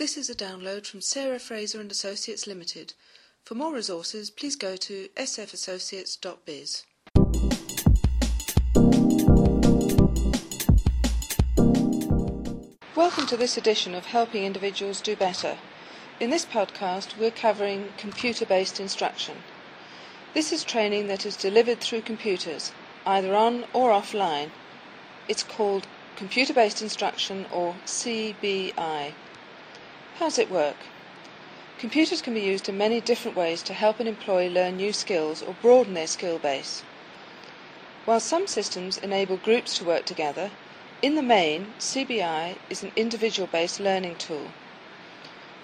This is a download from Sarah Fraser and Associates Limited. For more resources, please go to sfassociates.biz. Welcome to this edition of Helping Individuals Do Better. In this podcast, we're covering computer based instruction. This is training that is delivered through computers, either on or offline. It's called Computer Based Instruction or CBI. How does it work? Computers can be used in many different ways to help an employee learn new skills or broaden their skill base. While some systems enable groups to work together, in the main, CBI is an individual based learning tool.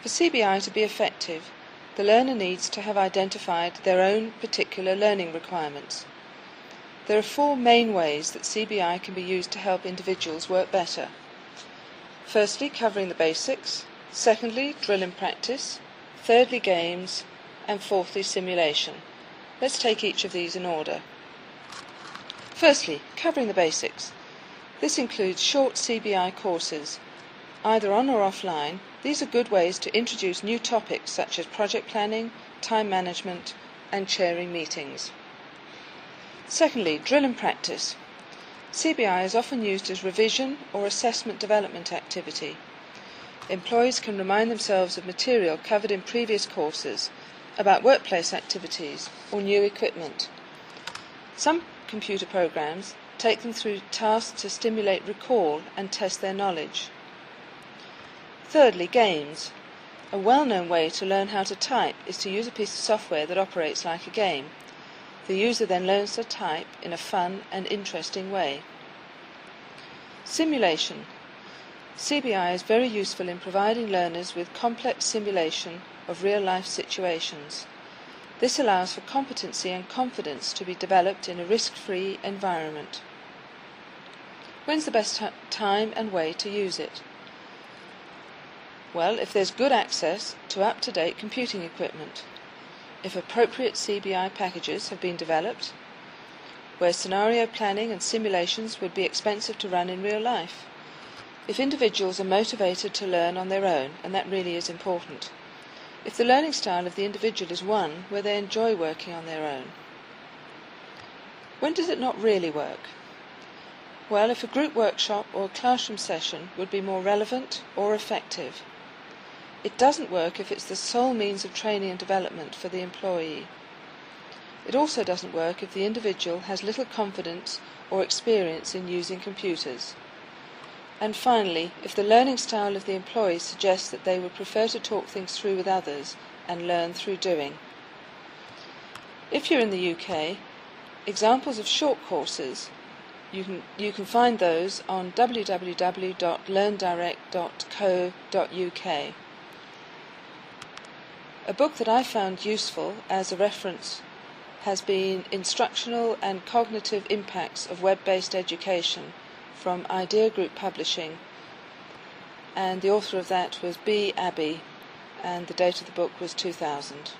For CBI to be effective, the learner needs to have identified their own particular learning requirements. There are four main ways that CBI can be used to help individuals work better. Firstly, covering the basics. Secondly, drill and practice. Thirdly, games. And fourthly, simulation. Let's take each of these in order. Firstly, covering the basics. This includes short CBI courses, either on or offline. These are good ways to introduce new topics such as project planning, time management, and chairing meetings. Secondly, drill and practice. CBI is often used as revision or assessment development activity. Employees can remind themselves of material covered in previous courses about workplace activities or new equipment. Some computer programs take them through tasks to stimulate recall and test their knowledge. Thirdly, games. A well known way to learn how to type is to use a piece of software that operates like a game. The user then learns to type in a fun and interesting way. Simulation. CBI is very useful in providing learners with complex simulation of real life situations. This allows for competency and confidence to be developed in a risk free environment. When's the best time and way to use it? Well, if there's good access to up to date computing equipment if appropriate CBI packages have been developed, where scenario planning and simulations would be expensive to run in real life, if individuals are motivated to learn on their own, and that really is important, if the learning style of the individual is one where they enjoy working on their own. When does it not really work? Well, if a group workshop or a classroom session would be more relevant or effective. It doesn't work if it's the sole means of training and development for the employee. It also doesn't work if the individual has little confidence or experience in using computers. And finally, if the learning style of the employee suggests that they would prefer to talk things through with others and learn through doing. If you're in the UK, examples of short courses, you can, you can find those on www.learndirect.co.uk. A book that I found useful as a reference has been Instructional and Cognitive Impacts of Web Based Education from Idea Group Publishing. And the author of that was B. Abbey, and the date of the book was 2000.